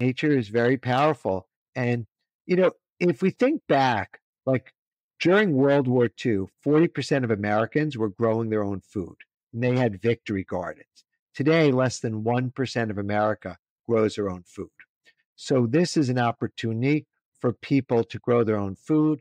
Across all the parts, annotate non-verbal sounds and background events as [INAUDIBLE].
Nature is very powerful. And, you know, if we think back, like during World War II, 40% of Americans were growing their own food and they had victory gardens. Today, less than 1% of America grows their own food. So, this is an opportunity for people to grow their own food,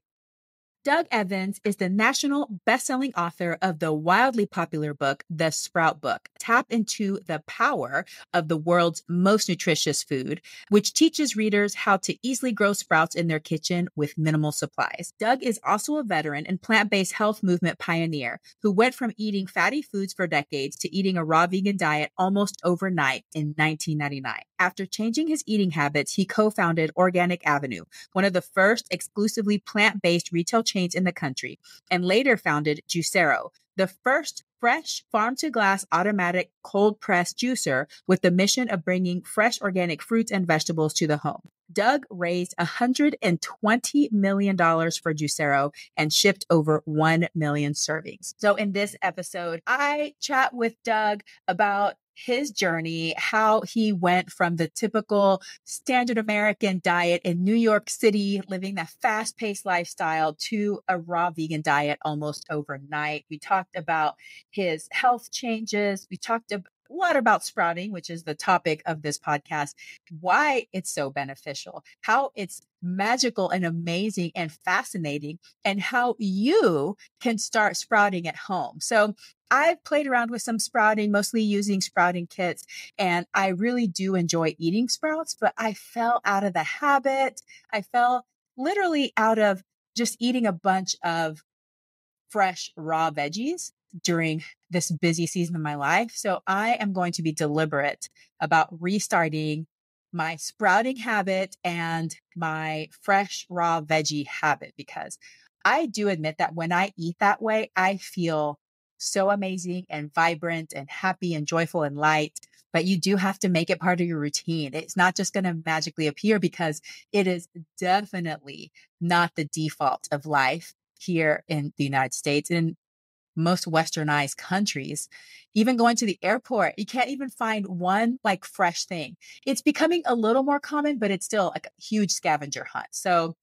Doug Evans is the national best-selling author of the wildly popular book, The Sprout Book. Tap into the power of the world's most nutritious food, which teaches readers how to easily grow sprouts in their kitchen with minimal supplies. Doug is also a veteran and plant-based health movement pioneer who went from eating fatty foods for decades to eating a raw vegan diet almost overnight in 1999. After changing his eating habits, he co-founded Organic Avenue, one of the first exclusively plant-based retail chains in the country, and later founded Juicero, the first fresh farm to glass automatic cold press juicer with the mission of bringing fresh organic fruits and vegetables to the home. Doug raised $120 million for Juicero and shipped over 1 million servings. So, in this episode, I chat with Doug about his journey, how he went from the typical standard American diet in New York City, living that fast paced lifestyle, to a raw vegan diet almost overnight. We talked about his health changes. We talked a lot about sprouting, which is the topic of this podcast, why it's so beneficial, how it's magical and amazing and fascinating, and how you can start sprouting at home. So, I've played around with some sprouting, mostly using sprouting kits, and I really do enjoy eating sprouts, but I fell out of the habit. I fell literally out of just eating a bunch of fresh raw veggies during this busy season of my life. So I am going to be deliberate about restarting my sprouting habit and my fresh raw veggie habit because I do admit that when I eat that way, I feel so amazing and vibrant and happy and joyful and light. But you do have to make it part of your routine. It's not just going to magically appear because it is definitely not the default of life here in the United States and most westernized countries. Even going to the airport, you can't even find one like fresh thing. It's becoming a little more common, but it's still like a huge scavenger hunt. So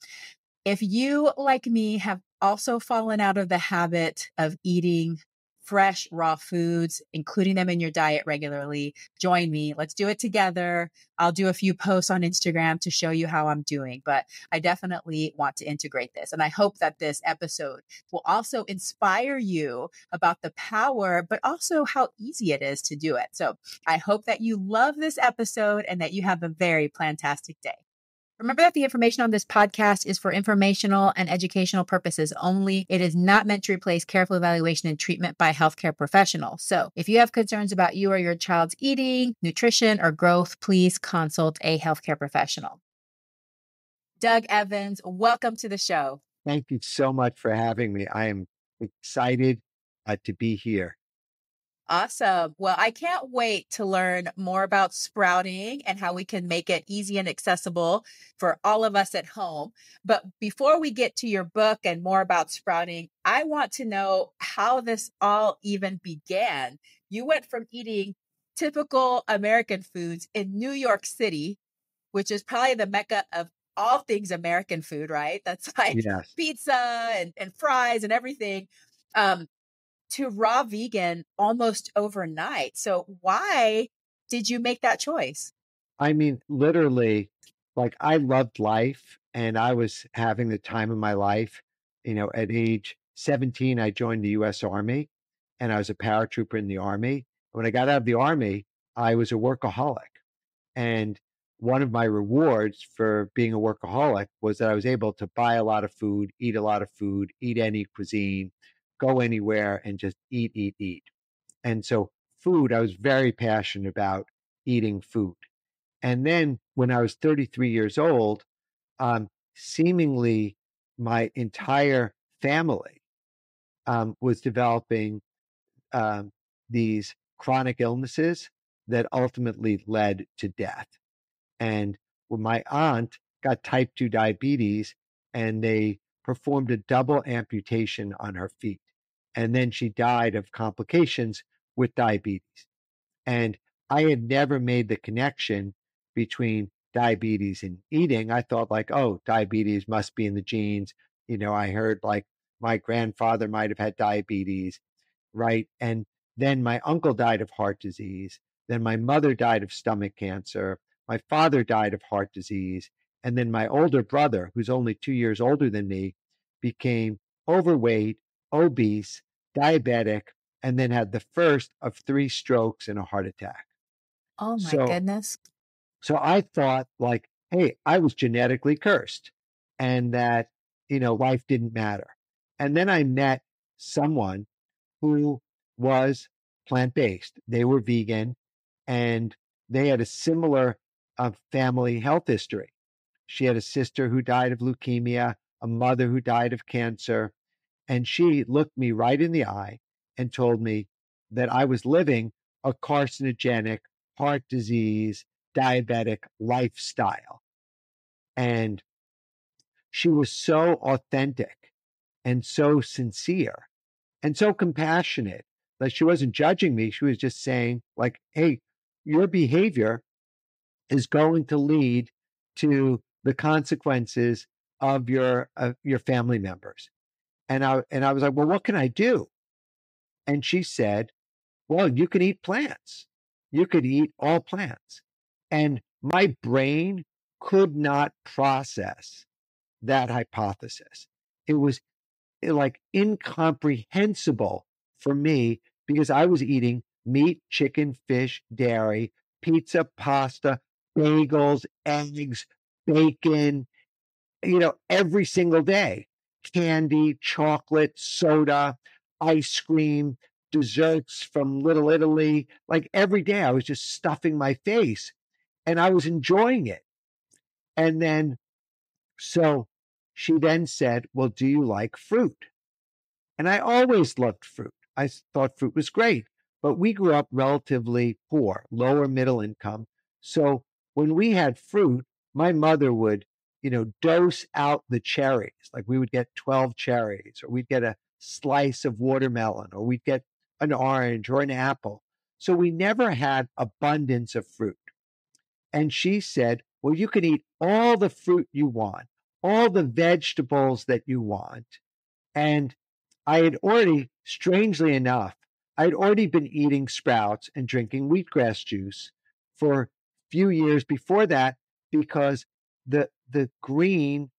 if you, like me, have also fallen out of the habit of eating fresh, raw foods, including them in your diet regularly, join me. Let's do it together. I'll do a few posts on Instagram to show you how I'm doing, but I definitely want to integrate this. And I hope that this episode will also inspire you about the power, but also how easy it is to do it. So I hope that you love this episode and that you have a very plantastic day. Remember that the information on this podcast is for informational and educational purposes only. It is not meant to replace careful evaluation and treatment by a healthcare professional. So, if you have concerns about you or your child's eating, nutrition, or growth, please consult a healthcare professional. Doug Evans, welcome to the show. Thank you so much for having me. I am excited uh, to be here. Awesome. Well, I can't wait to learn more about sprouting and how we can make it easy and accessible for all of us at home. But before we get to your book and more about sprouting, I want to know how this all even began. You went from eating typical American foods in New York City, which is probably the mecca of all things American food, right? That's [LAUGHS] like yes. pizza and, and fries and everything. Um, to raw vegan almost overnight. So why did you make that choice? I mean, literally, like I loved life and I was having the time of my life. You know, at age 17, I joined the US Army and I was a paratrooper in the Army. When I got out of the Army, I was a workaholic. And one of my rewards for being a workaholic was that I was able to buy a lot of food, eat a lot of food, eat any cuisine, go anywhere and just eat, eat, eat. And so, food, I was very passionate about eating food. And then when I was 33 years old, um, seemingly my entire family um, was developing um, these chronic illnesses that ultimately led to death. And when my aunt got type 2 diabetes and they performed a double amputation on her feet. And then she died of complications with diabetes. And I had never made the connection between diabetes and eating. I thought, like, oh, diabetes must be in the genes. You know, I heard like my grandfather might have had diabetes, right? And then my uncle died of heart disease. Then my mother died of stomach cancer. My father died of heart disease. And then my older brother, who's only two years older than me, became overweight, obese, diabetic, and then had the first of three strokes and a heart attack. Oh my so, goodness. So I thought, like, hey, I was genetically cursed and that, you know, life didn't matter. And then I met someone who was plant based. They were vegan and they had a similar uh, family health history. She had a sister who died of leukemia, a mother who died of cancer. And she looked me right in the eye and told me that I was living a carcinogenic, heart disease, diabetic lifestyle. And she was so authentic and so sincere and so compassionate that she wasn't judging me. She was just saying, like, hey, your behavior is going to lead to the consequences of your your family members. And I and I was like, well, what can I do? And she said, well, you can eat plants. You could eat all plants. And my brain could not process that hypothesis. It was eh, like incomprehensible for me because I was eating meat, chicken, fish, dairy, pizza, pasta, bagels, eggs, bacon, you know, every single day candy, chocolate, soda, ice cream, desserts from Little Italy. Like every day, I was just stuffing my face and I was enjoying it. And then, so she then said, Well, do you like fruit? And I always loved fruit. I thought fruit was great, but we grew up relatively poor, lower middle income. So when we had fruit, my mother would, you know, dose out the cherries. Like we would get 12 cherries, or we'd get a slice of watermelon, or we'd get an orange or an apple. So we never had abundance of fruit. And she said, Well, you can eat all the fruit you want, all the vegetables that you want. And I had already, strangely enough, I had already been eating sprouts and drinking wheatgrass juice for a few years before that because the the green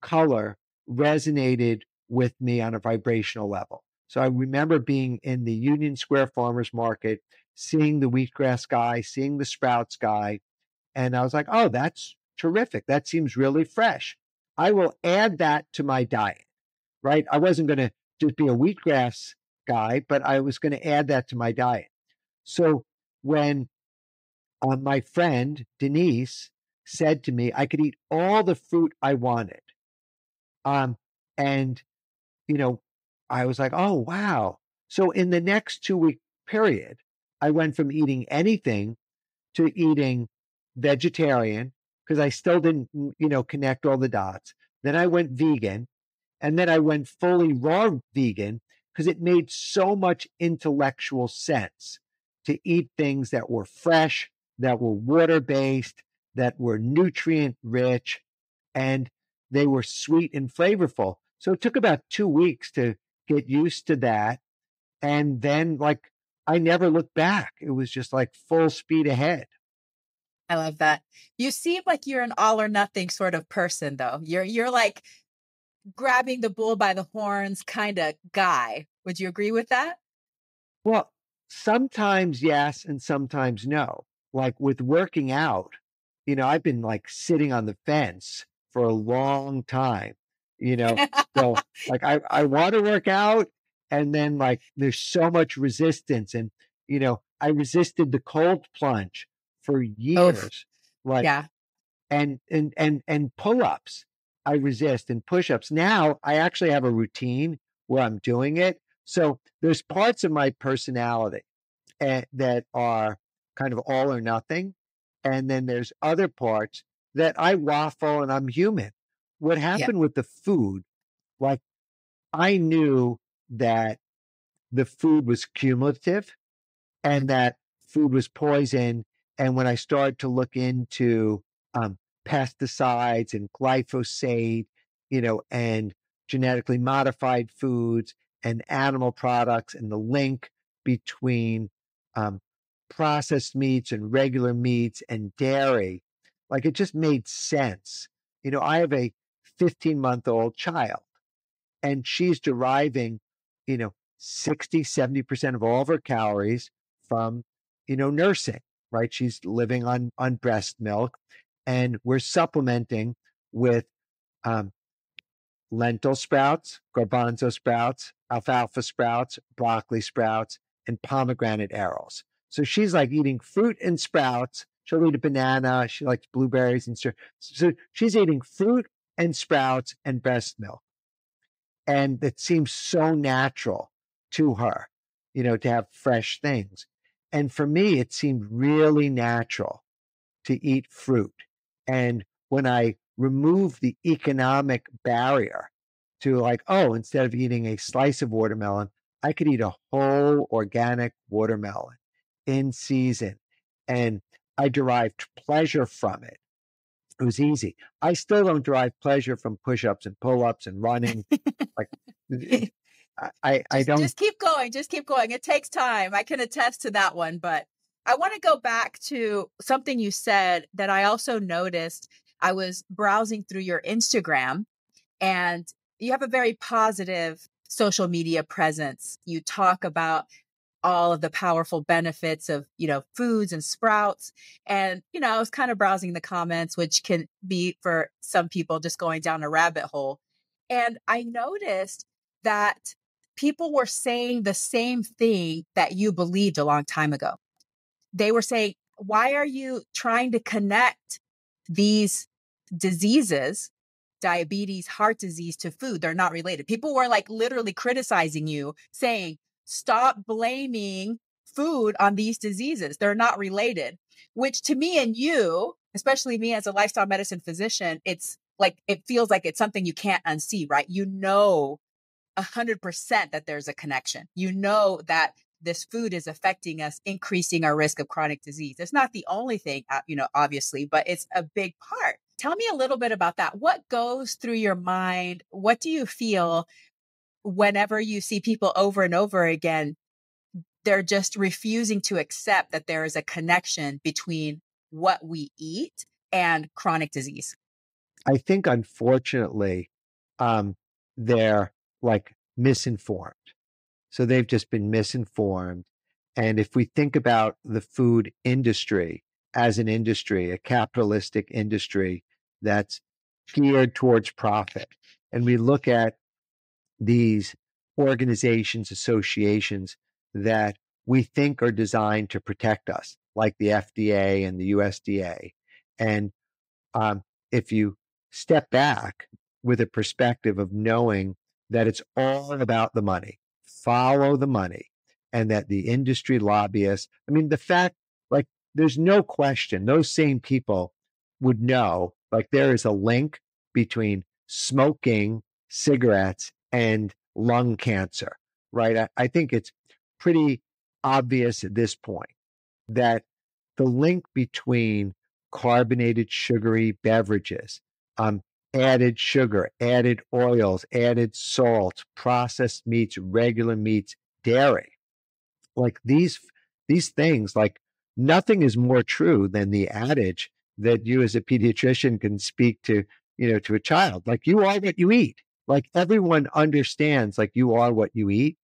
color resonated with me on a vibrational level. So I remember being in the Union Square Farmers Market, seeing the wheatgrass guy, seeing the sprouts guy, and I was like, "Oh, that's terrific. That seems really fresh. I will add that to my diet." Right? I wasn't going to just be a wheatgrass guy, but I was going to add that to my diet. So when uh, my friend Denise said to me I could eat all the fruit I wanted. Um, and, you know, I was like, oh, wow. So in the next two week period, I went from eating anything to eating vegetarian because I still didn't, you know, connect all the dots. Then I went vegan and then I went fully raw vegan because it made so much intellectual sense to eat things that were fresh, that were water based, that were nutrient rich, and they were sweet and flavorful. So it took about two weeks to get used to that. And then, like, I never looked back. It was just like full speed ahead. I love that. You seem like you're an all or nothing sort of person, though. You're you're like grabbing the bull by the horns kind of guy. Would you agree with that? Well, sometimes yes, and sometimes no. Like with working out, you know, I've been like sitting on the fence for a long time, you know. so [LAUGHS] like I, I want to work out and then like there's so much resistance and you know, I resisted the cold plunge for years. Like, yeah. and and and and pull-ups, I resist, and push-ups. Now I actually have a routine where I'm doing it. So there's parts of my personality eh, that are kind of all or nothing, and then there's other parts that I waffle and I'm human. What happened with the food, like I knew that the food was cumulative and that food was poison. And when I started to look into um, pesticides and glyphosate, you know, and genetically modified foods and animal products and the link between um, processed meats and regular meats and dairy, like it just made sense. You know, I have a 15 month old child and she's deriving, you know, 60, 70% of all of her calories from, you know, nursing, right? She's living on, on breast milk and we're supplementing with um, lentil sprouts, garbanzo sprouts, alfalfa sprouts, broccoli sprouts, and pomegranate arils. So she's like eating fruit and sprouts. She'll eat a banana. She likes blueberries and so, so she's eating fruit and sprouts and breast milk. And it seems so natural to her, you know, to have fresh things. And for me, it seemed really natural to eat fruit. And when I remove the economic barrier to like, oh, instead of eating a slice of watermelon, I could eat a whole organic watermelon in season. And I derived pleasure from it. It was easy. I still don't derive pleasure from push-ups and pull-ups and running. like [LAUGHS] I, I don't just keep going. Just keep going. It takes time. I can attest to that one. But I want to go back to something you said that I also noticed. I was browsing through your Instagram and you have a very positive social media presence. You talk about all of the powerful benefits of, you know, foods and sprouts. And, you know, I was kind of browsing the comments, which can be for some people just going down a rabbit hole. And I noticed that people were saying the same thing that you believed a long time ago. They were saying, why are you trying to connect these diseases, diabetes, heart disease to food? They're not related. People were like literally criticizing you, saying, stop blaming food on these diseases. They're not related, which to me and you, especially me as a lifestyle medicine physician, it's like, it feels like it's something you can't unsee, right? You know, a hundred percent that there's a connection. You know that this food is affecting us, increasing our risk of chronic disease. It's not the only thing, uh, you know, obviously, but it's a big part. Tell me a little bit about that. What goes through your mind? What do you feel whenever you see people over and over again, they're just refusing to accept that there is a connection between what we eat and chronic disease. I think, unfortunately, um, they're like misinformed. So they've just been misinformed. And if we think about the food industry as an industry, a capitalistic industry that's geared towards profit, and we look at these organizations, associations that we think are designed to protect us, like the FDA and the USDA. And um, if you step back with a perspective of knowing that it's all about the money, follow the money, and that the industry lobbyists, I mean, the fact, like, there's no question, those same people would know, like, there is a link between smoking cigarettes and lung cancer, right? I, I think it's pretty obvious at this point that the link between carbonated sugary beverages, um, added sugar, added oils, added salt, processed meats, regular meats, dairy, like these these things, like nothing is more true than the adage that you as a pediatrician can speak to, you know, to a child. Like you are what you eat. Like everyone understands, like you are what you eat.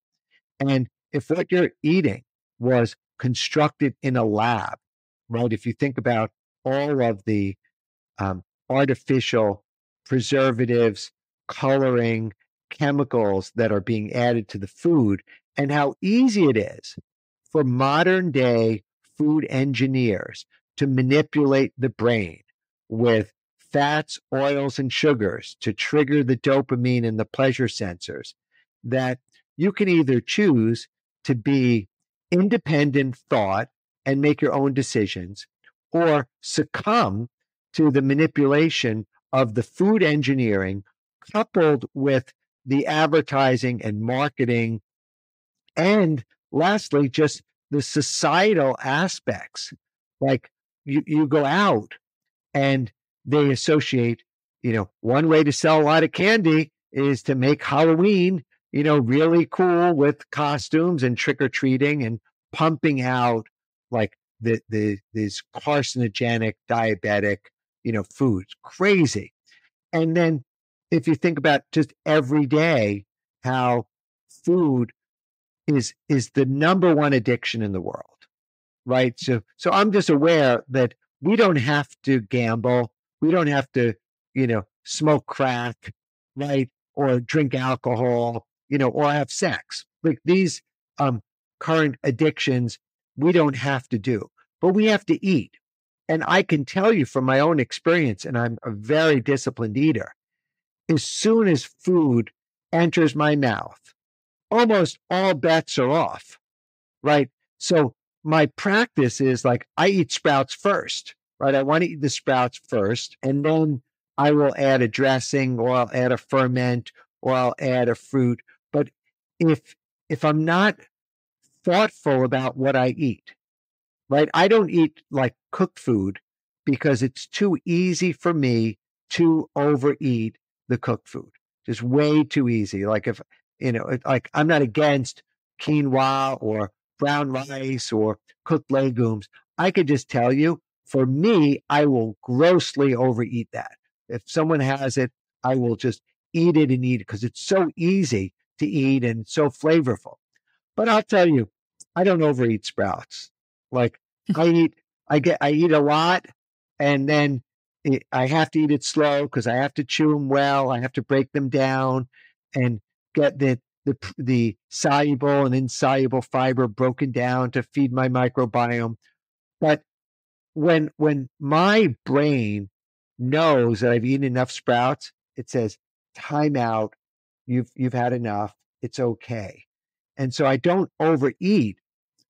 And if what you're eating was constructed in a lab, right? If you think about all of the um, artificial preservatives, coloring, chemicals that are being added to the food, and how easy it is for modern day food engineers to manipulate the brain with fats, oils, and sugars to trigger the dopamine and the pleasure sensors that you can either choose to be independent thought and make your own decisions or succumb to the manipulation of the food engineering coupled with the advertising and marketing and lastly just the societal aspects. Like you, you go out and they associate you know one way to sell a lot of candy is to make halloween you know really cool with costumes and trick-or-treating and pumping out like the the these carcinogenic diabetic you know foods. Crazy. And then if you think about just every day how food is is the number one addiction in the world right? So so i'm just aware that we don't have to gamble we don't have to you know smoke crack right or drink alcohol you know or have sex. Like these um current addictions we don't have to do but we have to eat. And i can tell you from my own experience and i'm a very disciplined eater as soon as food enters my mouth almost all bets are off, right? So my practice is like I eat sprouts first, right? I want to eat the sprouts first, and then I will add a dressing or I'll add a ferment or I'll add a fruit. But if if I'm not thoughtful about what I eat, right? I don't eat like cooked food because it's too easy for me to overeat the cooked food. Just way too easy. Like if you know, like I'm not against quinoa or brown rice or cooked legumes. I could just tell you, for me, I will grossly overeat that. If someone has it, I will just eat it and eat it because it's so easy to eat and so flavorful. But I'll tell you, I don't overeat sprouts. Like I [LAUGHS] eat, I get, I eat a lot, and then it, I have to eat it slow because I have to chew them well. I have to break them down, and get the the the soluble and insoluble fiber broken down to feed my microbiome. But when when my brain knows that I've eaten enough sprouts, it says, time out, you've you've had enough. It's okay. And so I don't overeat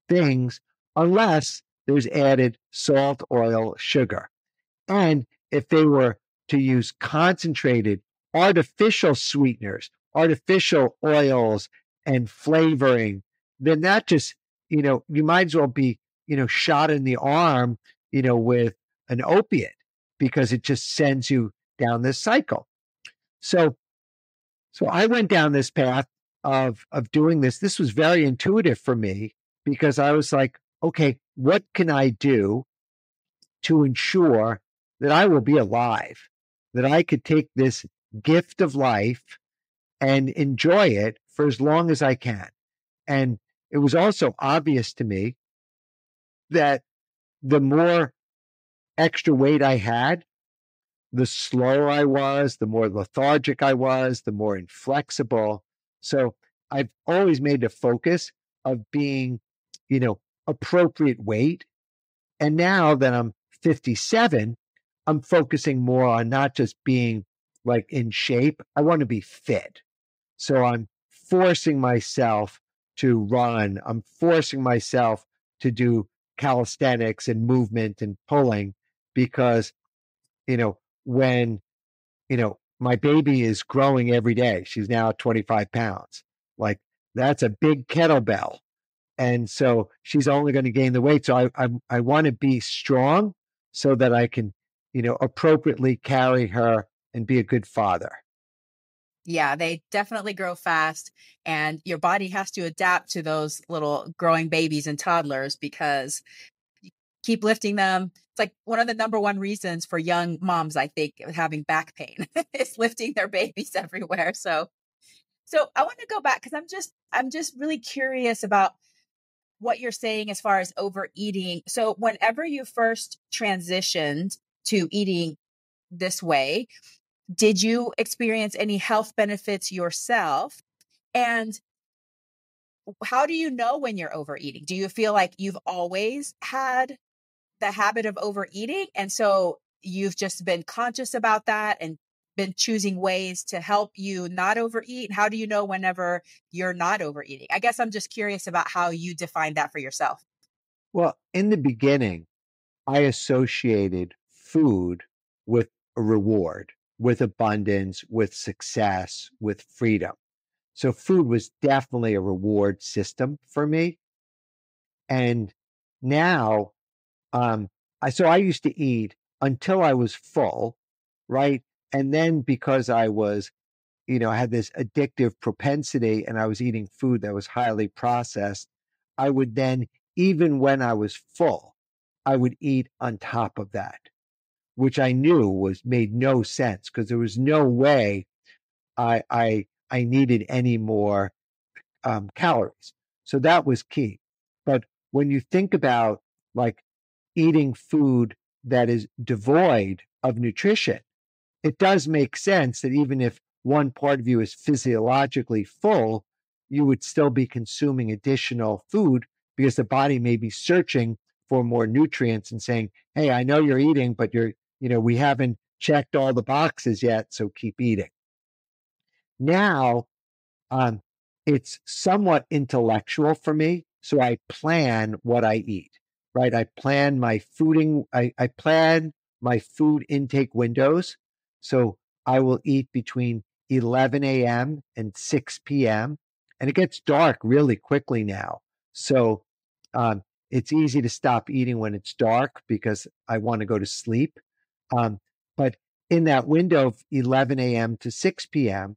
things unless there's added salt, oil, sugar. And if they were to use concentrated artificial sweeteners artificial oils and flavoring, then that just, you know, you might as well be, you know, shot in the arm, you know, with an opiate because it just sends you down this cycle. So, so I went down this path of of doing this. This was very intuitive for me because I was like, okay, what can I do to ensure that I will be alive, that I could take this gift of life and enjoy it for as long as I can. And it was also obvious to me that the more extra weight I had, the slower I was, the more lethargic I was, the more inflexible. So I've always made a focus of being, you know, appropriate weight. And now that I'm 57, I'm focusing more on not just being like in shape, I want to be fit. So I'm forcing myself to run. I'm forcing myself to do calisthenics and movement and pulling because, you know, when, you know, my baby is growing every day, she's now 25 pounds. Like that's a big kettlebell. And so she's only going to gain the weight. So I, I, I want to be strong so that I can, you know, appropriately carry her and be a good father. Yeah, they definitely grow fast, and your body has to adapt to those little growing babies and toddlers because you keep lifting them. It's like one of the number one reasons for young moms, I think, having back pain [LAUGHS] is lifting their babies [LAUGHS] everywhere. So, so I want to go back because I'm just, I'm just really curious about what you're saying as far as overeating. So, whenever you first transitioned to eating this way, did you experience any health benefits yourself? And how do you know when you're overeating? Do you feel like you've always had the habit of overeating. And so you've just been conscious about that and been choosing ways to help you not overeat. How do you know whenever you're not overeating? I guess I'm just curious about how you define that for yourself. Well, in the beginning, I associated food with a reward, with abundance, with success, with freedom. So food was definitely a reward system for me. And now, um, I so I used to eat until I was full, right? And then because I was, you know, I had this addictive propensity and I was eating food that was highly processed, I would then, even when I was full, I would eat on top of that, which I knew was made no sense because there was no way I I I needed any more um, calories. So that was key. But when you think about like eating food that is devoid of nutrition, it does make sense that even if one part of you is physiologically full, you would still be consuming additional food because the body may be searching for more nutrients and saying, Hey, I know you're eating, but you're, you know, we haven't checked all the boxes yet, so keep eating. Now, um, it's somewhat intellectual for me. So I plan what I eat, right? I plan my fooding, I, I plan my food intake windows. So I will eat between 11 a.m. and 6 p.m. And it gets dark really quickly now. So um, it's easy to stop eating when it's dark because I want to go to sleep. Um, but in that window of 11 a.m. to 6 p.m.,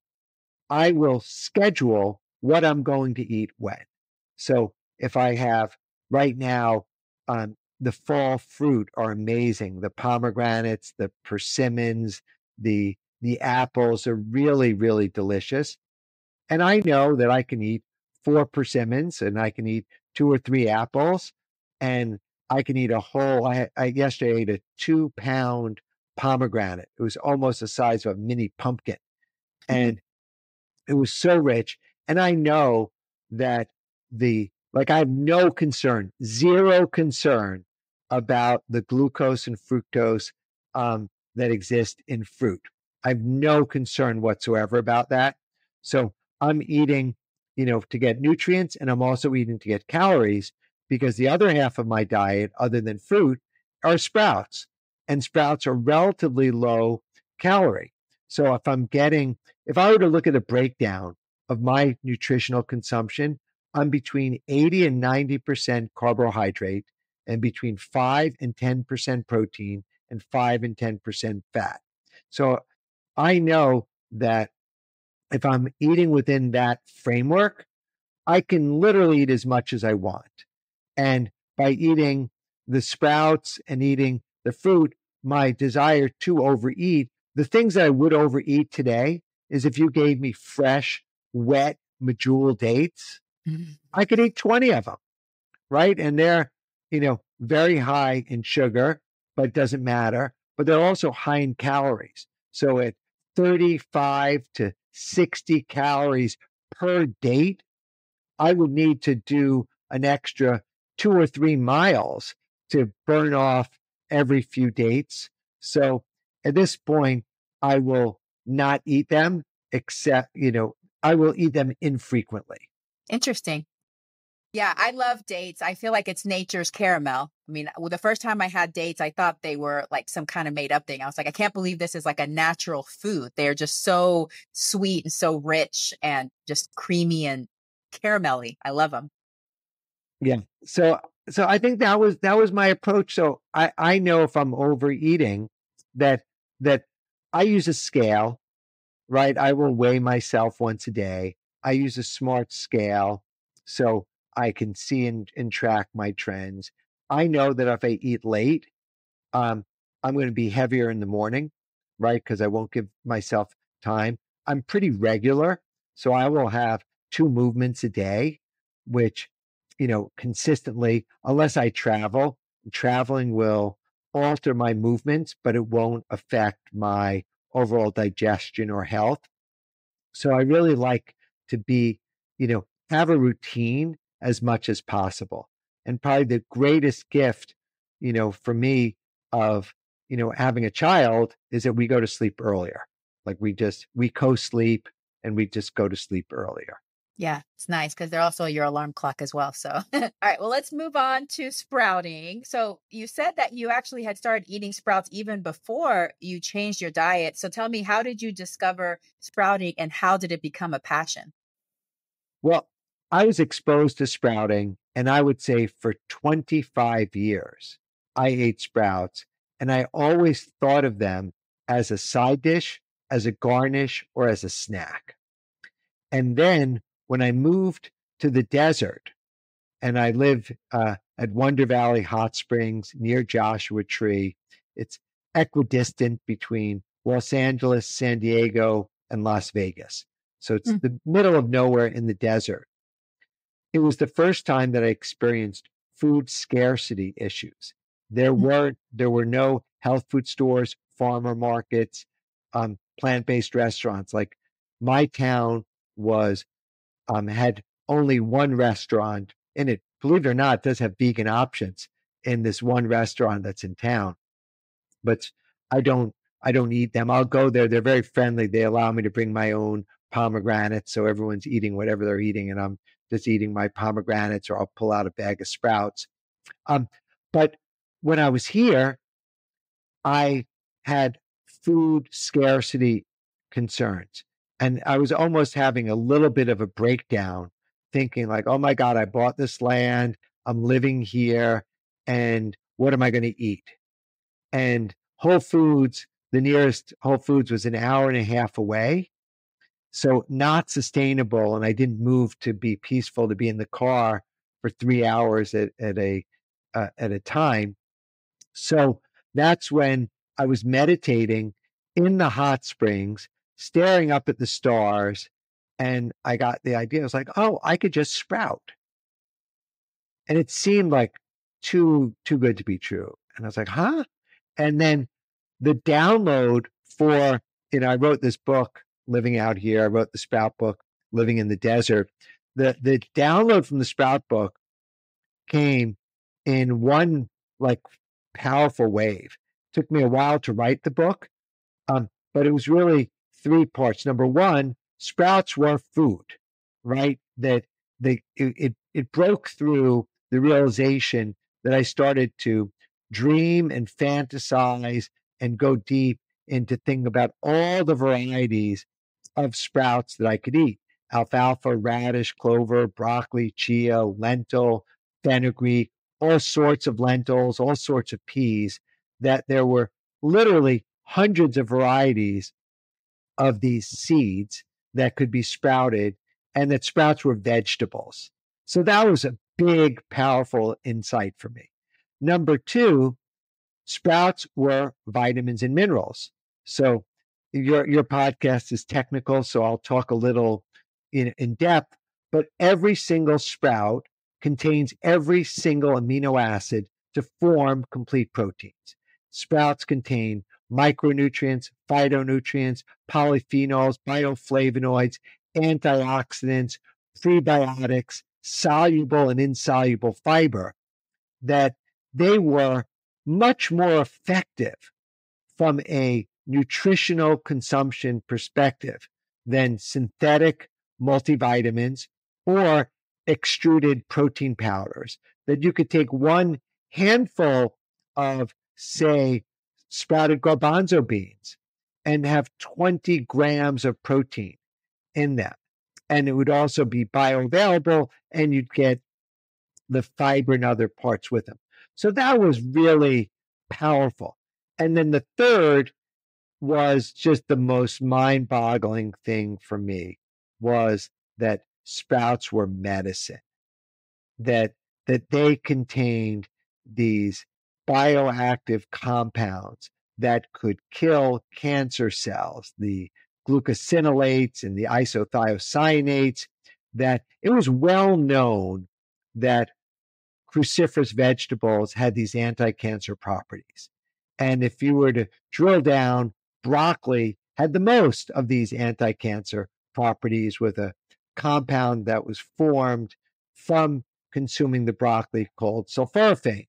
I will schedule what I'm going to eat when. So if I have right now, um, the fall fruit are amazing. The pomegranates, the persimmons, the the apples are really, really delicious. And I know that I can eat four persimmons and I can eat two or three apples and I can eat a whole. I, I yesterday ate a two pound pomegranate. It was almost the size of a mini pumpkin. Mm-hmm. And it was so rich. And I know that the, like, I have no concern, zero concern about the glucose and fructose um, that exist in fruit. I have no concern whatsoever about that. So I'm eating, you know, to get nutrients and I'm also eating to get calories because the other half of my diet, other than fruit, are sprouts. And sprouts are relatively low calorie. So if I'm getting, if I were to look at a breakdown of my nutritional consumption, I'm between 80 and 90% carbohydrate and between 5 and 10% protein and 5 and 10% fat. So I know that if I'm eating within that framework, I can literally eat as much as I want. And by eating the sprouts and eating the fruit, my desire to overeat the things that I would overeat today is if you gave me fresh, wet medjool dates, mm-hmm. I could eat 20 of them, right? And they're, you know, very high in sugar, but it doesn't matter. But they're also high in calories. So at 35 to 60 calories per date, I would need to do an extra two or three miles to burn off every few dates. So at this point, I will not eat them except, you know, I will eat them infrequently. Interesting. Yeah, I love dates. I feel like it's nature's caramel. I mean, well, the first time I had dates, I thought they were like some kind of made up thing. I was like, I can't believe this is like a natural food. They're just so sweet and so rich and just creamy and caramelly. I love them. Yeah. So so I think that was that was my approach. So I I know if I'm overeating that that I use a scale, right? I will weigh myself once a day. I use a smart scale so I can see and, and track my trends. I know that if I eat late, um, I'm going to be heavier in the morning, right? Because I won't give myself time. I'm pretty regular. So I will have two movements a day, which, you know, consistently, unless I travel, traveling will alter my movements, but it won't affect my overall digestion or health. So I really like to be, you know, have a routine as much as possible. And probably the greatest gift you know, for me of, you know, having a child is that we go to sleep earlier. Like we just, we co sleep and we just go to sleep earlier. Yeah, it's nice because they're also your alarm clock as well. So, [LAUGHS] all right, well, let's move on to sprouting. So, you said that you actually had started eating sprouts even before you changed your diet. So, tell me, how did you discover sprouting and how did it become a passion? Well, I was exposed to sprouting, and I would say for 25 years, I ate sprouts, and I always thought of them as a side dish, as a garnish, or as a snack. And then when I moved to the desert, and I live uh, at Wonder Valley Hot Springs near Joshua Tree, it's equidistant between Los Angeles, San Diego, and Las Vegas. So it's mm. the middle of nowhere in the desert. It was the first time that I experienced food scarcity issues. There mm. were there were no health food stores, farmer markets, um, plant based restaurants. Like my town was um, had only one restaurant in it. Believe it or not, does have vegan options in this one restaurant that's in town. But I don't I don't eat them. I'll go there. They're very friendly. They allow me to bring my own pomegranates. So everyone's eating whatever they're eating, and I'm just eating my pomegranates, or I'll pull out a bag of sprouts. Um, but when I was here, I had food scarcity concerns. And I was almost having a little bit of a breakdown, thinking, like, oh my God, I bought this land, I'm living here, and what am I going to eat? And Whole Foods, the nearest Whole Foods was an hour and a half away. So not sustainable. And I didn't move to be peaceful to be in the car for three hours at, at a uh, at a time. So that's when I was meditating in the hot springs staring up at the stars. And I got the idea. I was like, oh, I could just sprout. And it seemed like too too good to be true. And I was like, huh? And then the download for, you know, I wrote this book, Living Out Here. I wrote the Sprout book, Living in the Desert. The the download from the Sprout book came in one like powerful wave. It took me a while to write the book, um, but it was really three parts. Number one, sprouts were food, right? That they it, it, broke through the realization that I started to dream and fantasize and go deep into thinking about all the varieties of sprouts that I could eat alfalfa, radish, clover, broccoli, chia, lentil, fenugreek, all sorts of lentils, all sorts of peas, that there were literally hundreds of varieties of these seeds that could be sprouted and that sprouts were vegetables. So that was a big, powerful insight for me. Number two, sprouts were vitamins and minerals. So your your podcast is technical, so I'll talk a little in, in depth, but every single sprout contains every single amino acid to form complete proteins. Sprouts contain micronutrients, phytonutrients, polyphenols, bioflavonoids, antioxidants, prebiotics, soluble and insoluble fiber, that they were much more effective from a nutritional consumption perspective than synthetic multivitamins or extruded protein powders. That you could take one handful of, say, sprouted garbanzo beans and have 20 grams of protein in them. And it would also be bioavailable and you'd get the fiber and other parts with them. So that was really powerful. And then the third was just the most mind boggling thing for me was that sprouts were medicine, that, that they contained these bioactive compounds that could kill cancer cells, the glucosinolates and the isothiocyanates, that it was well known that cruciferous vegetables had these anti cancer properties. And if you were to drill down, broccoli had the most of these anti cancer properties with a compound that was formed from consuming the broccoli called sulforaphane.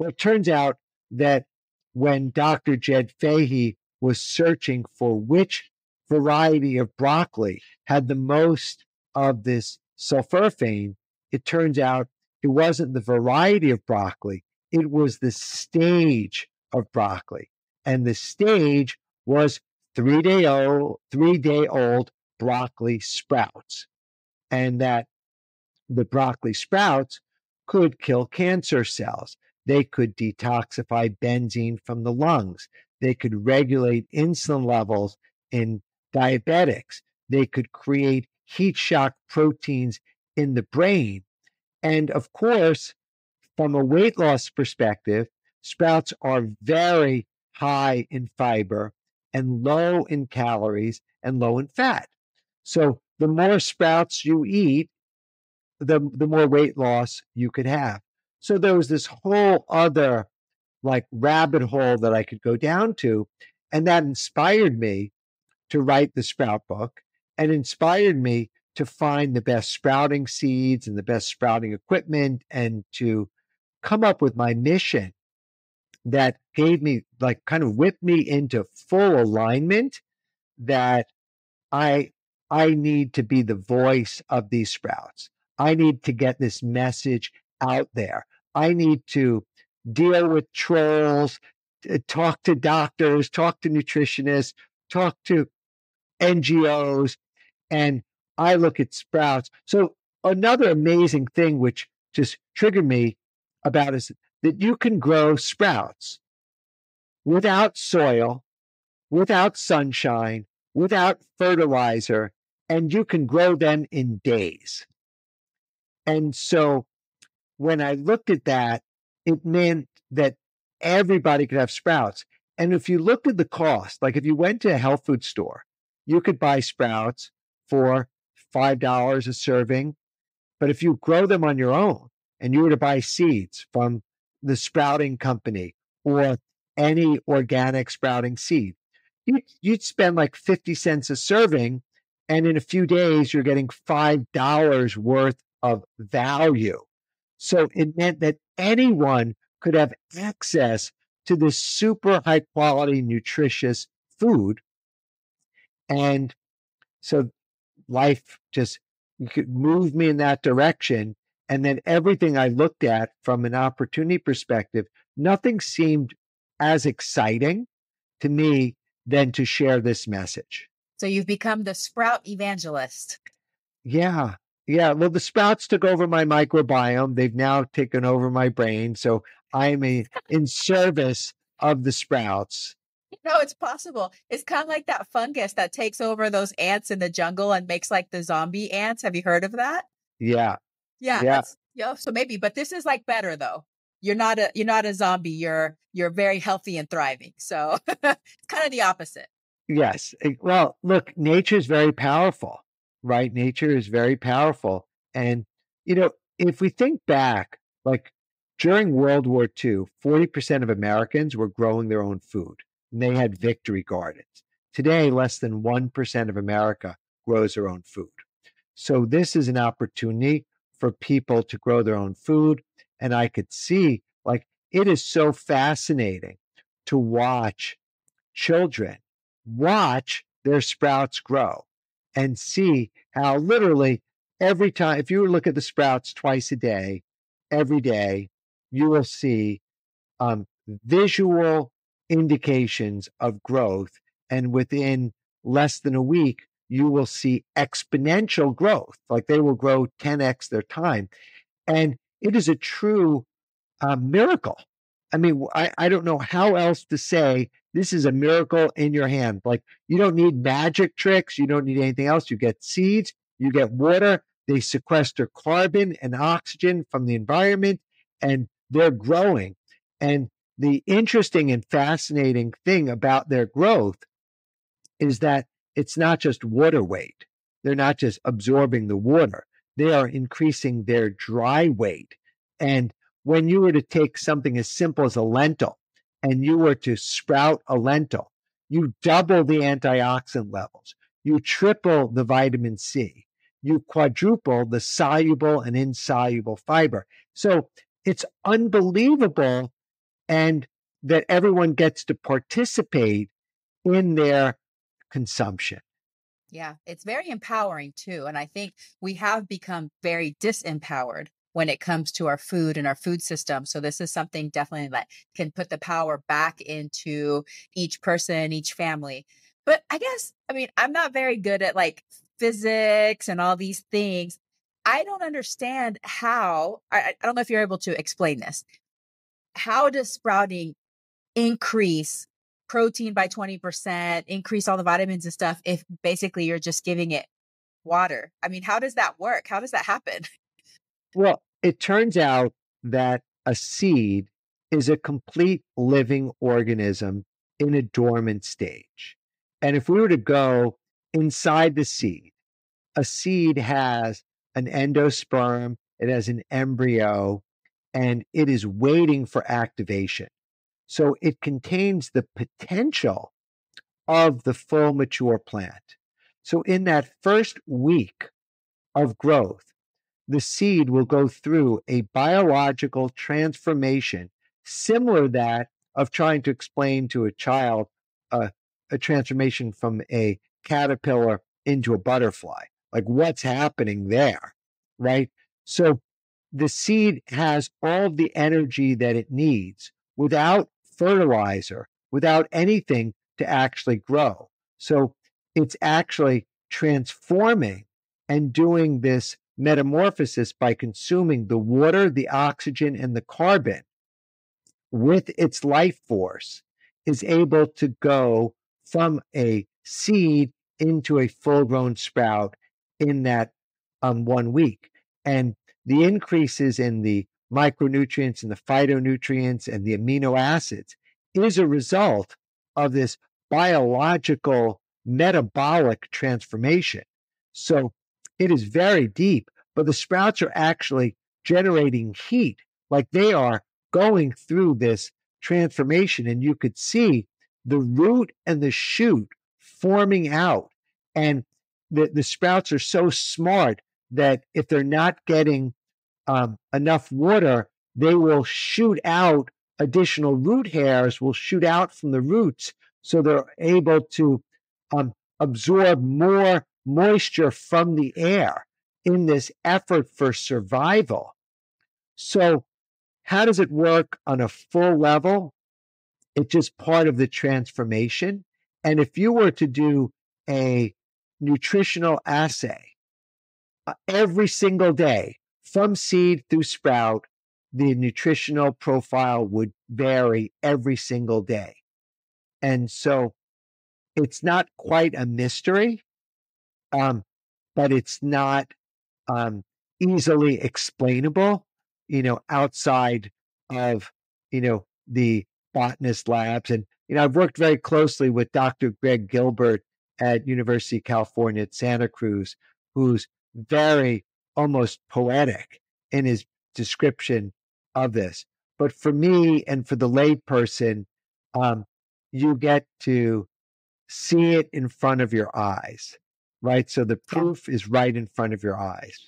Well, it turns out that when Dr. Jed Fahey was searching for which variety of broccoli had the most of this sulforaphane, it turns out it wasn't the variety of broccoli, it was the stage of broccoli. And the stage was three day old, three day old broccoli sprouts. And that the broccoli sprouts could kill cancer cells. They could detoxify benzene from the lungs. They could regulate insulin levels in diabetics. They could create heat shock proteins in the brain. And of course, from a weight loss perspective, sprouts are very high in fiber and low in calories and low in fat. So the more sprouts you eat, the, the more weight loss you could have. So there was this whole other like rabbit hole that I could go down to. And that inspired me to write the sprout book and inspired me to find the best sprouting seeds and the best sprouting equipment and to come up with my mission that gave me like kind of whipped me into full alignment that I I need to be the voice of these sprouts. I need to get this message out there. I need to deal with trolls, uh, talk to doctors, talk to nutritionists, talk to NGOs, and I look at sprouts. So another amazing thing which just triggered me about is that you can grow sprouts without soil, without sunshine, without fertilizer, and you can grow them in days. And so when I looked at that, it meant that everybody could have sprouts. And if you looked at the cost, like if you went to a health food store, you could buy sprouts for $5 a serving. But if you grow them on your own and you were to buy seeds from the sprouting company or any organic sprouting seed, you'd, you'd spend like 50 cents a serving. And in a few days, you're getting $5 worth of value. So it meant that anyone could have access to this super high quality, nutritious food. And so life just could move me in that direction. And then everything I looked at from an opportunity perspective, nothing seemed as exciting to me than to share this message. So you've become the sprout evangelist. Yeah. Yeah. Well, the sprouts took over my microbiome. They've now taken over my brain. So I'm a, in service of the sprouts. No, it's possible. It's kind of like that fungus that takes over those ants in the jungle and makes like the zombie ants. Have you heard of that? Yeah. Yeah. Yeah. yeah. So maybe, but this is like better though. You're not a you're not a zombie. You're you're very healthy and thriving. So [LAUGHS] it's kind of the opposite. Yes. Eh, well, look, nature is very powerful, right? Nature is very powerful. And, you know, if we think back, like during World War II, 40% of Americans were growing their own food and they had victory gardens. Today, less than 1% of America grows their own food. So, this is an opportunity for people to grow their own food. And I could see, like, it is so fascinating to watch children watch their sprouts grow and see how literally every time, if you look at the sprouts twice a day, every day, you will see um, visual indications of growth. And within less than a week, you will see exponential growth. Like they will grow 10x their time. And it is a true uh, miracle. I mean, I, I don't know how else to say this is a miracle in your hand. Like you don't need magic tricks. You don't need anything else. You get seeds, you get water. They sequester carbon and oxygen from the environment and they're growing. And the interesting and fascinating thing about their growth is that it's not just water weight. They're not just absorbing the water. They are increasing their dry weight. And when you were to take something as simple as a lentil and you were to sprout a lentil, you double the antioxidant levels, you triple the vitamin C, you quadruple the soluble and insoluble fiber. So it's unbelievable and that everyone gets to participate in their consumption. Yeah, it's very empowering too. And I think we have become very disempowered when it comes to our food and our food system. So this is something definitely that can put the power back into each person, each family. But I guess, I mean, I'm not very good at like physics and all these things. I don't understand how, I, I don't know if you're able to explain this. How does sprouting increase protein by 20%, increase all the vitamins and stuff if basically you're just giving it water? I mean, how does that work? How does that happen? Well, it turns out that a seed is a complete living organism in a dormant stage. And if we were to go inside the seed, a seed has an endosperm, it has an embryo, and it is waiting for activation. So it contains the potential of the full mature plant. So in that first week of growth, the seed will go through a biological transformation similar that of trying to explain to a child uh, a transformation from a caterpillar into a butterfly like what's happening there right? So the seed has all the energy that it needs without fertilizer without anything to actually grow. So it's actually transforming and doing this metamorphosis by consuming the water, the oxygen, and the carbon with its life force is able to go from a seed into a full grown sprout in that um, one week. And the increases in the micronutrients and the phytonutrients and the amino acids is a result of this biological metabolic transformation. So it is very deep, but the sprouts are actually generating heat like they are going through this transformation. And you could see the root and the shoot forming out. And the, the sprouts are so smart that if they're not getting um, enough water, they will shoot out additional root hairs, will shoot out from the roots. So they're able to um, absorb more moisture from the air in this effort for survival. So, how does it work on a full level? It's just part of the transformation. And if you were to do a nutritional assay uh, every single day from seed through sprout, the nutritional profile would vary every single day. And so it's not quite a mystery um, but it's not um, easily explainable, you know, outside of, you know, the botanist labs. And, you know, I've worked very closely with Dr. Greg Gilbert at University of California at Santa Cruz, who's very almost poetic in his description of this. But for me and for the layperson, um, you get to see it in front of your eyes right? So the proof yeah. is right in front of your eyes.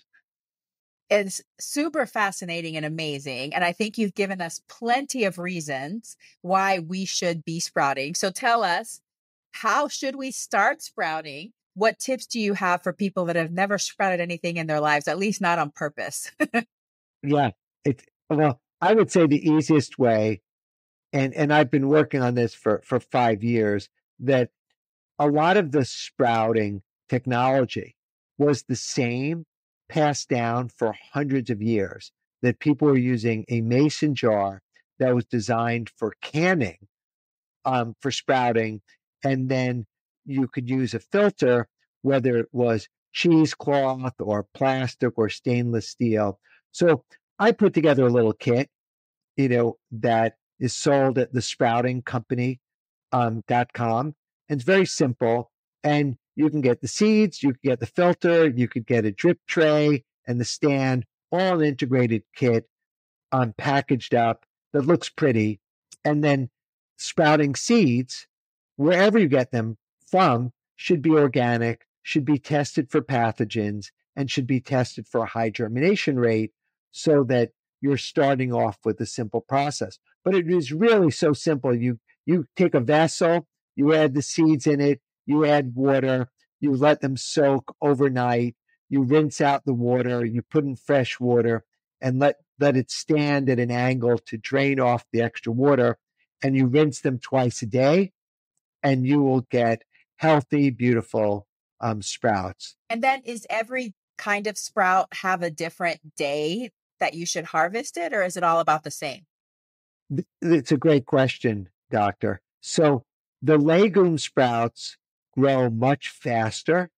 It's super fascinating and amazing. And I think you've given us plenty of reasons why we should be sprouting. So tell us, how should we start sprouting? What tips do you have for people that have never sprouted anything in their lives, at least not on purpose? [LAUGHS] yeah. It, well, I would say the easiest way, and, and I've been working on this for, for five years, that a lot of the sprouting technology was the same passed down for hundreds of years that people were using a mason jar that was designed for canning um, for sprouting and then you could use a filter whether it was cheesecloth or plastic or stainless steel. So i put together a little kit you know that is sold at the sprouting company um, .com and it's very simple and you can get the seeds, you can get the filter, you could get a drip tray and the stand, all an integrated kit um, packaged up that looks pretty. And then sprouting seeds, wherever you get them from, should be organic, should be tested for pathogens, and should be tested for a high germination rate so that you're starting off with a simple process. But it is really so simple. You you take a vessel, you add the seeds in it, you add water, you let them soak overnight, you rinse out the water, you put in fresh water, and let let it stand at an angle to drain off the extra water, and you rinse them twice a day, and you will get healthy, beautiful um, sprouts. And then is every kind of sprout have a different day that you should harvest it, or is it all about the same? It's a great question, Doctor. So the legume sprouts grow much faster.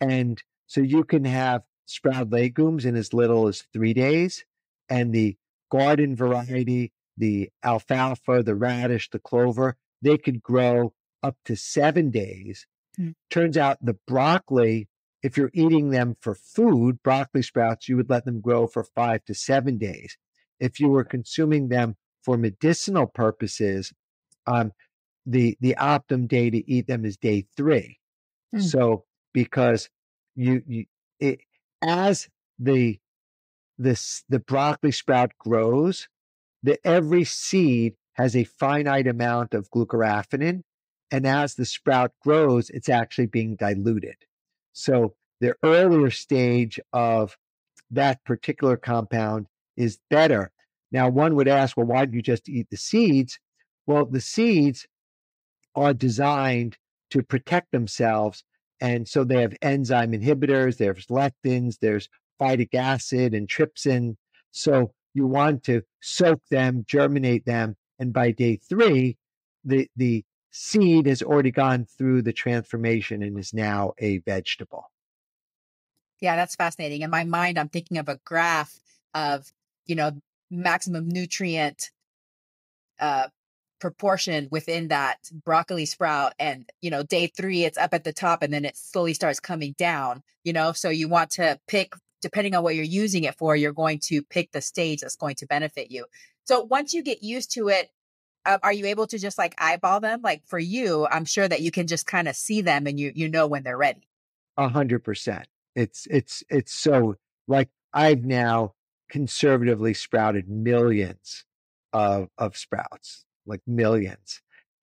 And so you can have sprout legumes in as little as three days. And the garden variety, the alfalfa, the radish, the clover, they could grow up to seven days. Mm. Turns out the broccoli, if you're eating them for food, broccoli sprouts, you would let them grow for five to seven days. If you were consuming them for medicinal purposes, um, the the optimum day to eat them is day three. Mm. So because you you it, as the this the broccoli sprout grows, the every seed has a finite amount of glucoraphanin, and as the sprout grows, it's actually being diluted. So the earlier stage of that particular compound is better. Now, one would ask, well, why do you just eat the seeds? Well, the seeds are designed to protect themselves. And so they have enzyme inhibitors, there's lectins, there's phytic acid and trypsin. So you want to soak them, germinate them. And by day three, the, the seed has already gone through the transformation and is now a vegetable. Yeah, that's fascinating. In my mind, I'm thinking of a graph of, you know, maximum nutrient uh, proportion within that broccoli sprout and you know day 3 it's up at the top and then it slowly starts coming down you know? So you want to pick depending on what you're using it for you're going to pick the stage that's going to benefit you. So once you get used to it are you able to just like eyeball them? Like for you i'm sure that you can just kind of see them and you you know when they're ready. A hundred percent. It's it's it's so like i've now conservatively sprouted millions of of sprouts like millions.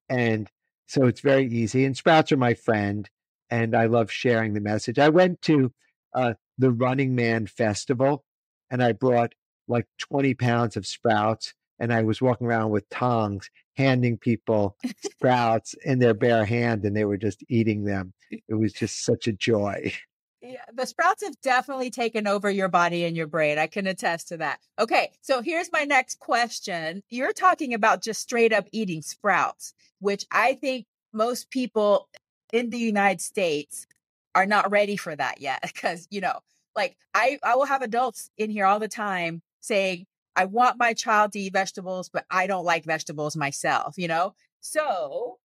And so it's very easy. And sprouts are my friend, and I love sharing the message. I went to uh, the Burning Man Festival, and I brought like 20 pounds of sprouts, and I was walking around with tongs, handing people [LAUGHS] sprouts in their bare hand, and they were just eating them. It was just such a joy. Yeah, the sprouts have definitely taken over your body and your brain. I can attest to that. Okay, so here's my next question. You're talking about just straight up eating sprouts, which I think most people in the United States are not ready for that yet [LAUGHS] because, you know, like I I will have adults in here all the time saying, "I want my child to eat vegetables, but I don't like vegetables myself," you know? So,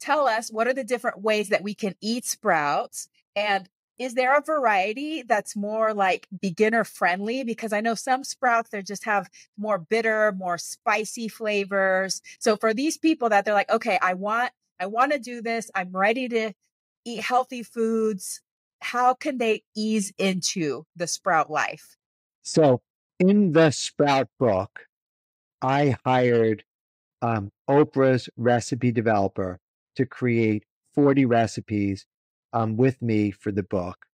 tell us what are the different ways that we can eat sprouts and is there a variety that's more like beginner friendly? Because i know some sprouts they just have more bitter more spicy flavors. So for these people that they're like okay i want i want to do this. I'm ready to eat healthy foods how can they ease into the sprout life? So in the sprout book i hired um, oprah's recipe developer to create 40 recipes um, with me for the book.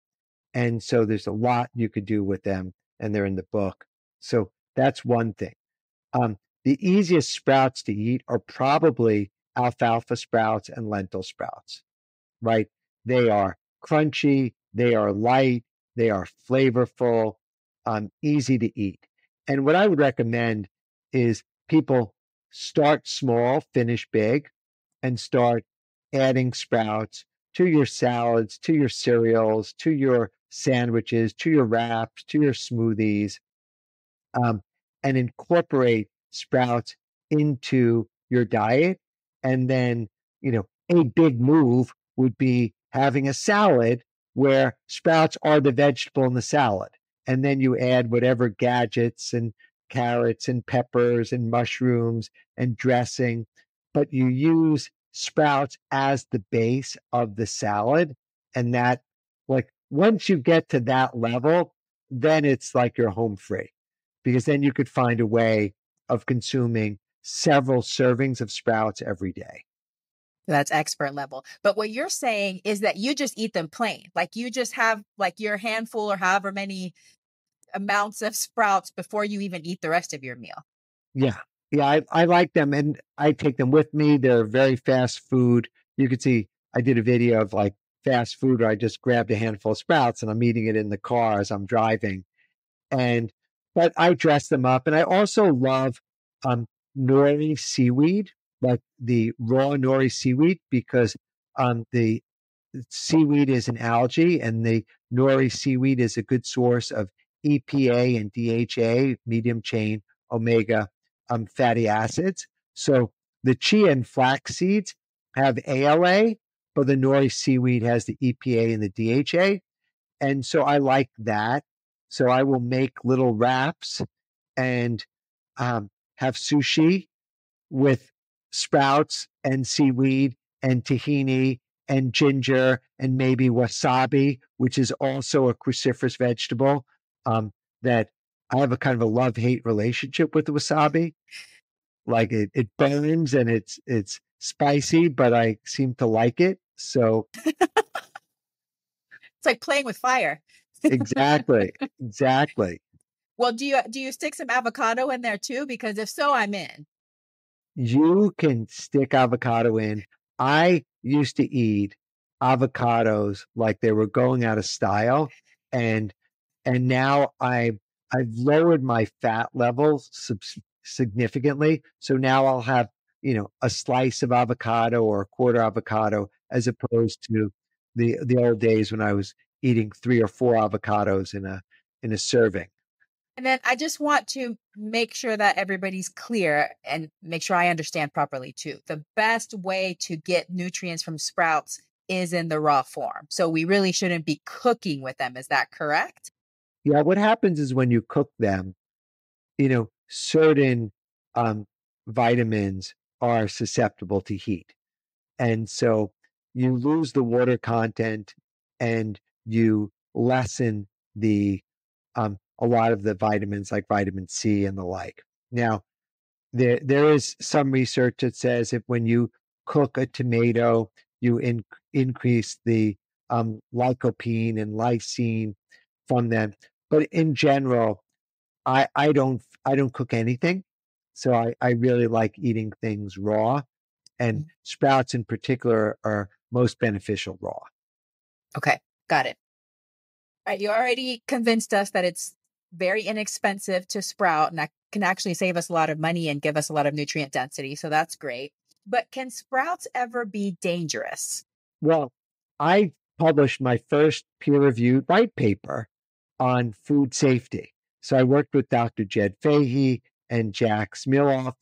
And so there's a lot you could do with them, and they're in the book. So that's one thing. Um, the easiest sprouts to eat are probably alfalfa sprouts and lentil sprouts, right? They are crunchy, they are light, they are flavorful, um, easy to eat. And what I would recommend is people start small, finish big, and start adding sprouts to your salads, to your cereals, to your sandwiches, to your wraps, to your smoothies, um, and incorporate sprouts into your diet. And then, you know, a big move would be having a salad where sprouts are the vegetable in the salad. And then you add whatever gadgets and carrots and peppers and mushrooms and dressing, but you use sprouts as the base of the salad. And that, like, once you get to that level, then it's like you're home free. because then you could find a way of consuming several servings of sprouts every day. That's expert level. But what you're saying is that you just eat them plain. Like you just have like your handful or however many amounts of sprouts before you even eat the rest of your meal. Yeah. Yeah, I, I like them and I take them with me. They're very fast food. You can see I did a video of like fast food where I just grabbed a handful of sprouts and I'm eating it in the car as I'm driving. And but I dress them up and I also love um nori seaweed, like the raw nori seaweed, because um the seaweed is an algae and the nori seaweed is a good source of EPA and DHA, medium chain omega um, fatty acids. So the chia and flax seeds have ALA, but the nori seaweed has the EPA and the DHA. And so I like that. So I will make little wraps and um, have sushi with sprouts and seaweed and tahini and ginger and maybe wasabi, which is also a cruciferous vegetable um, that I have a kind of a love hate relationship with the wasabi. Like it, it burns and it's it's spicy, but I seem to like it. So it's like playing with fire. exactly, exactly. Well, do you do you stick some avocado in there too? Because if so, I'm in. You can stick avocado in. I used to eat avocados like they were going out of style, and and now I I've lowered my fat levels sub- significantly. So now I'll have you know a slice of avocado or a quarter avocado as opposed to the the old days when I was eating three or four avocados in a in a serving. And then I just want to make sure that everybody's clear and make sure I understand properly too. The best way to get nutrients from sprouts is in the raw form. So we really shouldn't be cooking with them. Is that correct? Yeah, what happens is when you cook them, you know, certain um, vitamins are susceptible to heat. And so you lose the water content and you lessen the um, a lot of the vitamins like vitamin C and the like. Now, there there is some research that says if when you cook a tomato, you in, increase the um, lycopene and lysine from them. But in general, I I don't I don't cook anything, so I I really like eating things raw, and mm-hmm. sprouts in particular are most beneficial raw. Okay, got it. All right, you already convinced us that it's very inexpensive to sprout, and that can actually save us a lot of money and give us a lot of nutrient density. So that's great. But can sprouts ever be dangerous? Well, I published my first peer reviewed white paper on food safety. So I worked with Dr. Jed Fahey and Jack Smiloff,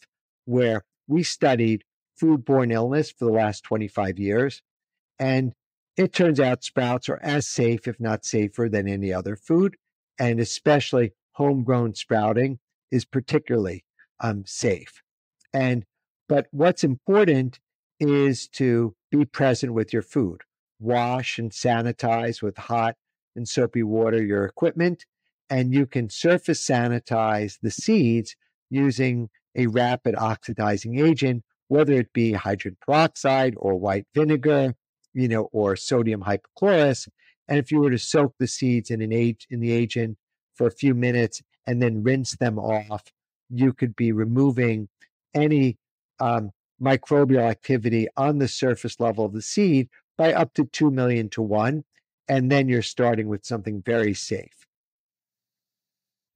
where we studied foodborne illness for the last 25 years. And it turns out sprouts are as safe, if not safer, than any other food. And especially homegrown sprouting is particularly um, safe. And but what's important is to be present with your food. Wash and sanitize with hot and soapy water your equipment, and you can surface sanitize the seeds using a rapid oxidizing agent, whether it be hydrogen peroxide or white vinegar, you know, or sodium hypochlorous. And if you were to soak the seeds in an age in the agent for a few minutes and then rinse them off, you could be removing any um, microbial activity on the surface level of the seed by up to 2 million to 1 and then you're starting with something very safe.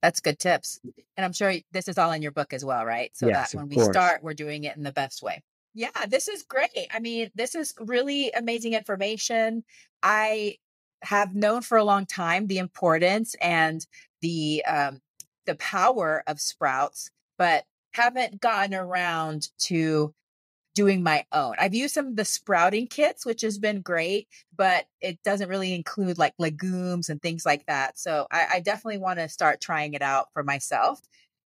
That's good tips. And I'm sure this is all in your book as well, right? So yes, that when we course. start, we're doing it in the best way. Yeah, this is great. I mean, this is really amazing information. I have known for a long time the importance and the um, the power of sprouts, but haven't gotten around to doing my own. I've used some of the sprouting kits, which has been great, but it doesn't really include like legumes and things like that. So I, I definitely want to start trying it out for myself.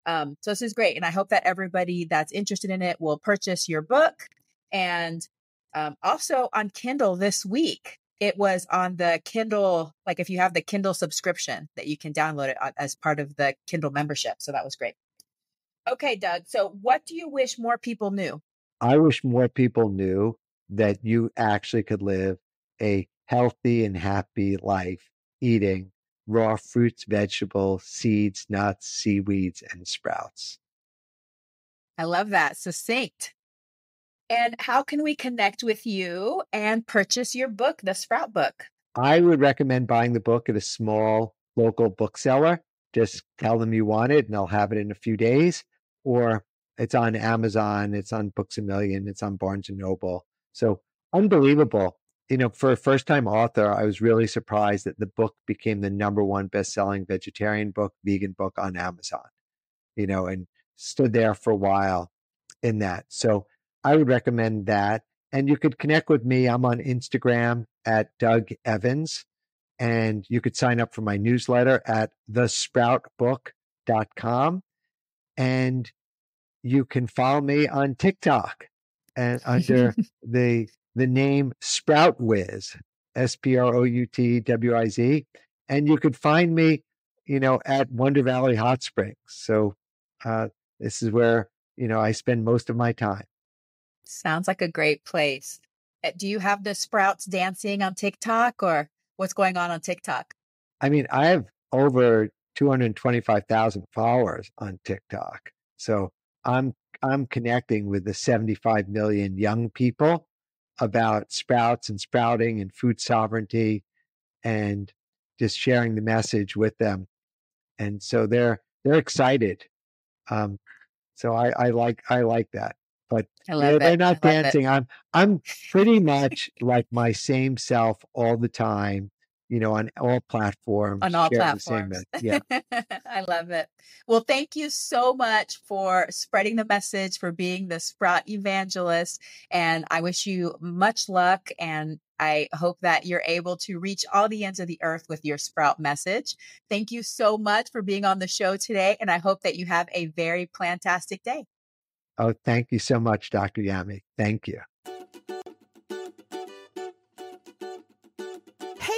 Um, so this is great. And I hope that everybody that's interested in it will purchase your book. And um, also on Kindle this week, it was on the Kindle, like if you have the Kindle subscription that you can download it as part of the Kindle membership. So that was great. Okay, Doug. So what do you wish more people knew? I wish more people knew that you actually could live a healthy and happy life eating raw fruits, vegetables, seeds, nuts, seaweeds, and sprouts. I love that. Succinct. And how can we connect with you and purchase your book, The Sprout Book? I would recommend buying the book at a small local bookseller. Just tell them you want it and they'll have it in a few days. Or it's on Amazon, it's on Books a Million, it's on Barnes and Noble. So unbelievable. You know, for a first time author, I was really surprised that the book became the number one best selling vegetarian book, vegan book on Amazon, you know, and stood there for a while in that. So I would recommend that. And you could connect with me. I'm on Instagram at Doug Evans. And you could sign up for my newsletter at thesproutbook.com. And you can follow me on TikTok and under [LAUGHS] the the name Sprout Wiz, S P R O U T W I Z. And you could find me, you know, at Wonder Valley Hot Springs. So uh, this is where, you know, I spend most of my time. Sounds like a great place. Eh, do you have the sprouts dancing on TikTok or what's going on on TikTok? I mean, I have over 225,000 followers on TikTok. So I'm I'm connecting with the 75 million young people about sprouts and sprouting and food sovereignty and just sharing the message with them. And so they're they're excited. Um, so I, I like I like that but they're, they're, not dancing. I'm I'm pretty much like my same self all the time, you know, on all platforms. On all platforms. [LAUGHS] Yeah. I love it. Well, thank you so much for spreading the message, for being the sprout evangelist. And I wish you much luck and I hope that you're able to reach all the ends of the earth with your sprout message. Thank you so much for being on the show today. And I hope that you have a very plantastic day. Oh, thank you so much, Dr. Yami. Thank you.